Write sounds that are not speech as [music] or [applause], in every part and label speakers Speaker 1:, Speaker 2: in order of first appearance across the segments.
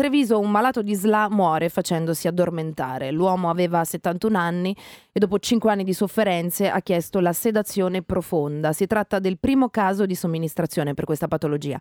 Speaker 1: Treviso un malato di SLA muore facendosi addormentare. L'uomo aveva 71 anni e dopo 5 anni di sofferenze ha chiesto la sedazione profonda. Si tratta del primo caso di somministrazione per questa patologia.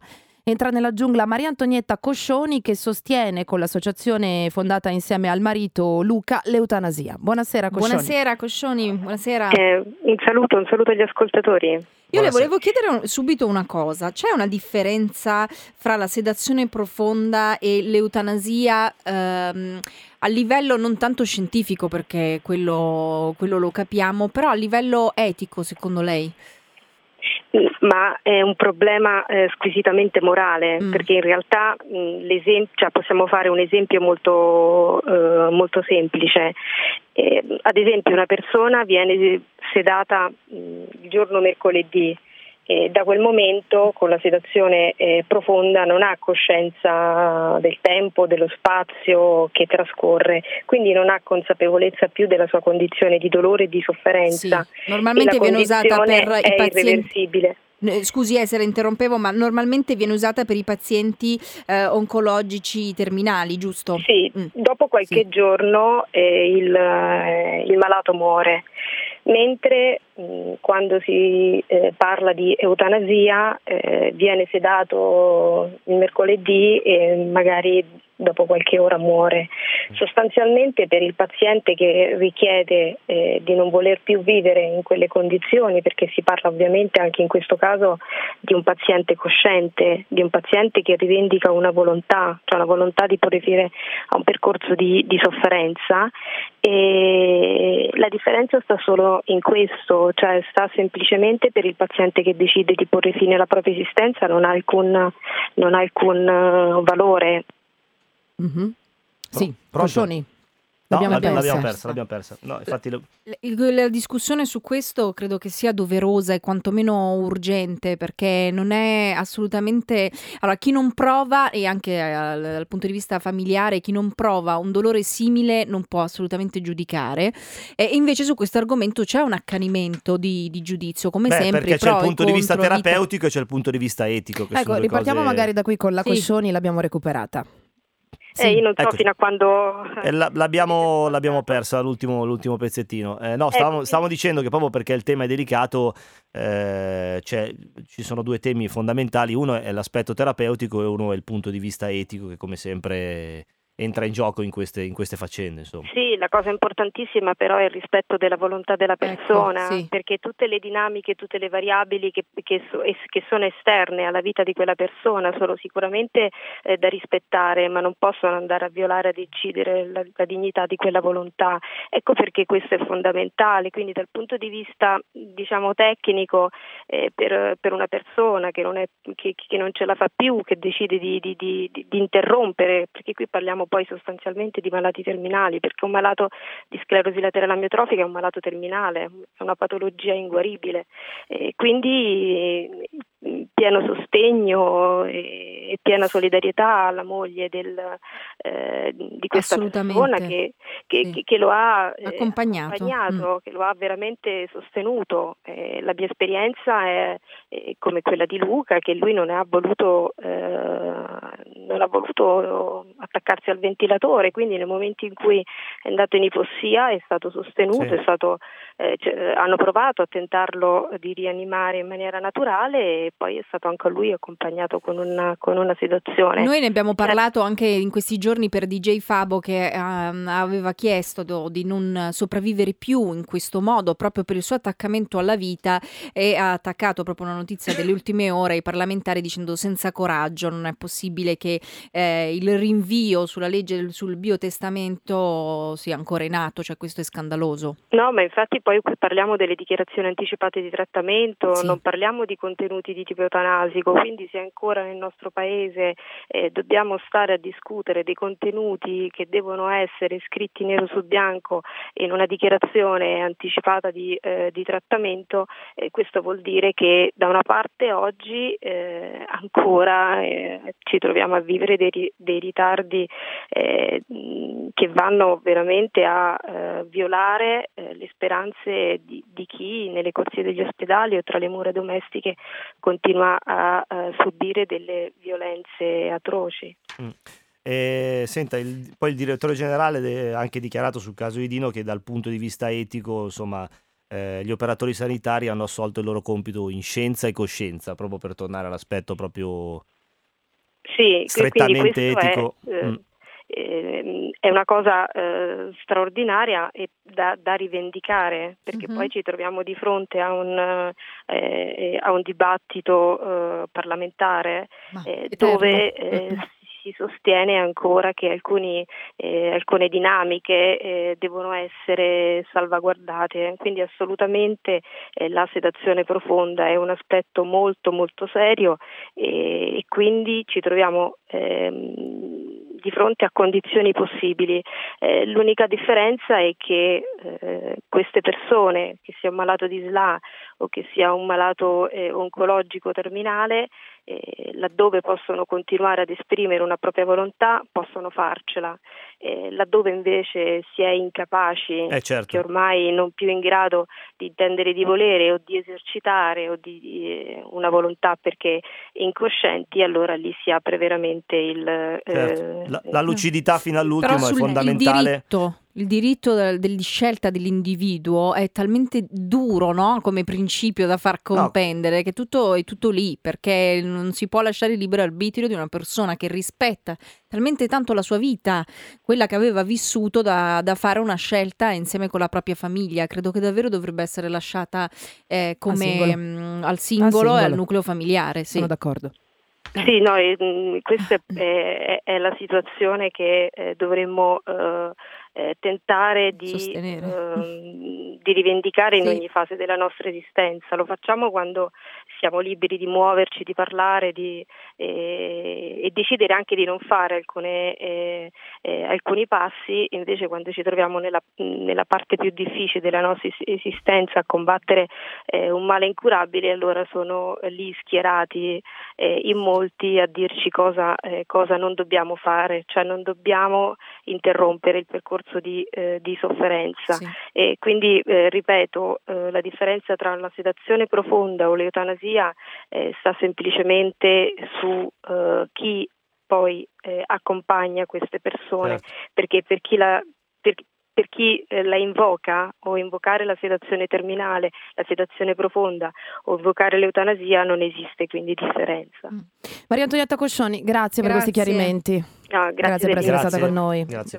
Speaker 1: Entra nella giungla Maria Antonietta Coscioni che sostiene con l'associazione fondata insieme al marito Luca l'eutanasia. Buonasera Coscioni.
Speaker 2: Buonasera Coscioni, buonasera.
Speaker 3: Eh, un saluto, un saluto agli ascoltatori.
Speaker 2: Io le volevo chiedere subito una cosa, c'è una differenza fra la sedazione profonda e l'eutanasia ehm, a livello non tanto scientifico perché quello, quello lo capiamo, però a livello etico secondo lei?
Speaker 3: Ma è un problema eh, squisitamente morale, mm. perché in realtà mh, cioè possiamo fare un esempio molto, eh, molto semplice. Eh, ad esempio una persona viene sedata mh, il giorno mercoledì e da quel momento con la sedazione eh, profonda non ha coscienza del tempo, dello spazio che trascorre, quindi non ha consapevolezza più della sua condizione di dolore e di sofferenza.
Speaker 2: Sì, normalmente viene usata per i pazienti. Scusi eh, se la interrompevo, ma normalmente viene usata per i pazienti eh, oncologici terminali, giusto?
Speaker 3: Sì, mm. dopo qualche sì. giorno eh, il, eh, il malato muore mentre quando si eh, parla di eutanasia eh, viene sedato il mercoledì e magari dopo qualche ora muore. Sostanzialmente per il paziente che richiede eh, di non voler più vivere in quelle condizioni, perché si parla ovviamente anche in questo caso di un paziente cosciente, di un paziente che rivendica una volontà, cioè la volontà di porre fine a un percorso di, di sofferenza e la differenza sta solo in questo, cioè sta semplicemente per il paziente che decide di porre fine alla propria esistenza, non ha alcun, non ha alcun uh, valore.
Speaker 1: Mm-hmm. Sì, Proscioni.
Speaker 4: L'abbiamo, no, persa. l'abbiamo persa, l'abbiamo persa. No, infatti lo...
Speaker 2: La discussione su questo credo che sia doverosa e quantomeno urgente perché non è assolutamente... Allora, chi non prova, e anche dal, dal punto di vista familiare, chi non prova un dolore simile non può assolutamente giudicare. E invece su questo argomento c'è un accanimento di, di giudizio, come
Speaker 4: Beh,
Speaker 2: sempre.
Speaker 4: Perché c'è il punto di vista terapeutico e c'è il punto di vista etico.
Speaker 1: ecco, ripartiamo cose... magari da qui con la sì. Coscioni, l'abbiamo recuperata.
Speaker 3: Sì. Eh, io non so ecco. fino a quando...
Speaker 4: Eh, l'abbiamo, l'abbiamo, persa l'ultimo, l'ultimo pezzettino. Eh, no, stavamo, stavamo, dicendo che proprio perché il tema è delicato, eh, cioè, ci sono due temi fondamentali. Uno è l'aspetto terapeutico e uno è il punto di vista etico che come sempre entra in gioco in queste, in queste faccende. Insomma.
Speaker 3: Sì, la cosa importantissima però è il rispetto della volontà della ecco, persona, ecco, sì. perché tutte le dinamiche, tutte le variabili che, che, che, sono esterne alla vita di quella persona sono sicuramente eh, da rispettare, ma non possono andare a violare, ad incidere la, la, dignità di quella volontà. Ecco perché questo è fondamentale, quindi dal punto di vista diciamo, tecnico eh, per, per, una persona che non, è, che, che non, ce la fa più, che decide di, di, di, di interrompere, perché qui parliamo poi sostanzialmente di malati terminali, perché un malato di sclerosi laterale amiotrofica è un malato terminale, è una patologia inguaribile. E quindi pieno sostegno e, piena solidarietà alla moglie del, eh, di questa persona che, che, sì. che, lo ha
Speaker 2: eh, accompagnato,
Speaker 3: accompagnato mm. che lo ha veramente sostenuto. Eh, la mia esperienza è, è, come quella di Luca, che lui non ha voluto, eh, non ha voluto attaccarsi al ventilatore, quindi nel momento in cui è andato in ipossia è stato sostenuto, sì. è stato, eh, cioè, hanno provato a tentarlo di rianimare in maniera naturale e poi è stato anche lui accompagnato con una, con una sedazione.
Speaker 2: Noi ne abbiamo parlato anche in questi giorni per DJ Fabo che um, aveva chiesto do, di non sopravvivere più in questo modo proprio per il suo attaccamento alla vita e ha attaccato proprio una notizia delle ultime ore ai parlamentari dicendo senza coraggio non è possibile che eh, il rinvio sulla legge sul biotestamento sia ancora in atto, cioè questo è scandaloso.
Speaker 3: No, ma infatti poi qui parliamo delle dichiarazioni anticipate di trattamento, sì. non parliamo di contenuti di tipo eutanasico, quindi se ancora nel nostro paese eh, dobbiamo stare a discutere dei contenuti che devono essere scritti nero su bianco in una dichiarazione anticipata di, eh, di trattamento, eh, questo vuol dire che da una parte oggi eh, ancora eh, ci troviamo a vivere dei, dei ritardi eh, che vanno veramente a violare le speranze di, di chi nelle corsie degli ospedali o tra le mura domestiche continua a, subire delle violenze atroci. Mm.
Speaker 4: E, senta, il, poi il direttore generale ha anche dichiarato sul caso Idino che dal punto di vista etico, insomma, eh, gli operatori sanitari hanno assolto il loro compito in scienza e coscienza, proprio per tornare all'aspetto proprio
Speaker 3: sì,
Speaker 4: strettamente etico.
Speaker 3: È, eh, mm. eh, è, una cosa eh, straordinaria e da, da rivendicare, perché uh-huh. poi ci troviamo di fronte a un, eh, a un dibattito eh, parlamentare dove [laughs] si sostiene ancora che alcuni, eh, alcune dinamiche eh, devono essere salvaguardate, quindi assolutamente eh, la sedazione profonda è un aspetto molto molto serio e, e quindi ci troviamo ehm, di fronte a condizioni possibili. Eh, l'unica differenza è che eh, queste persone, che sia un malato di SLA o che sia un malato eh, oncologico terminale, eh, laddove possono continuare ad esprimere una propria volontà, possono farcela. Eh, laddove invece si è incapaci,
Speaker 4: eh certo.
Speaker 3: che ormai non più in grado di intendere di volere o di esercitare o di, una volontà perché incoscienti, allora lì si apre veramente il...
Speaker 4: Certo. La, la, lucidità fino all'ultimo è fondamentale.
Speaker 2: Il diritto il diritto di scelta dell'individuo è talmente duro no? come principio da far comprendere no. che tutto è tutto lì perché non si può lasciare il libero arbitrio di una persona che rispetta talmente tanto la sua vita, quella che aveva vissuto da, da fare una scelta insieme con la propria famiglia. Credo che davvero dovrebbe essere lasciata eh, come, al singolo, mh, mm, al singolo, singolo. e al nucleo familiare. Sì.
Speaker 1: Sono d'accordo.
Speaker 3: Sì, no, mm, questa è, è, la situazione che eh, dovremmo eh, eh, tentare di, ehm, di, rivendicare in sì. ogni fase della nostra esistenza. Lo facciamo quando siamo liberi di muoverci, di parlare di, eh, e decidere anche di non fare alcune, eh, eh, alcuni passi, invece quando ci troviamo nella, nella, parte più difficile della nostra esistenza a combattere eh, un male incurabile, allora sono lì schierati eh, in molti a dirci cosa, cosa non dobbiamo fare, cioè non dobbiamo interrompere il percorso di, eh, di sofferenza. Sì. E quindi, eh, ripeto, eh, la differenza tra la sedazione profonda o l'eutanasia eh, sta semplicemente su eh, chi poi eh, accompagna queste persone, certo. perché per chi la per, per chi eh, la invoca o invocare la sedazione terminale, la sedazione profonda o invocare l'eutanasia non esiste quindi differenza. Mm.
Speaker 1: Maria Antonietta Coscioni, grazie, grazie. per questi chiarimenti.
Speaker 3: No, grazie,
Speaker 1: grazie per essere stata con noi.
Speaker 4: Grazie.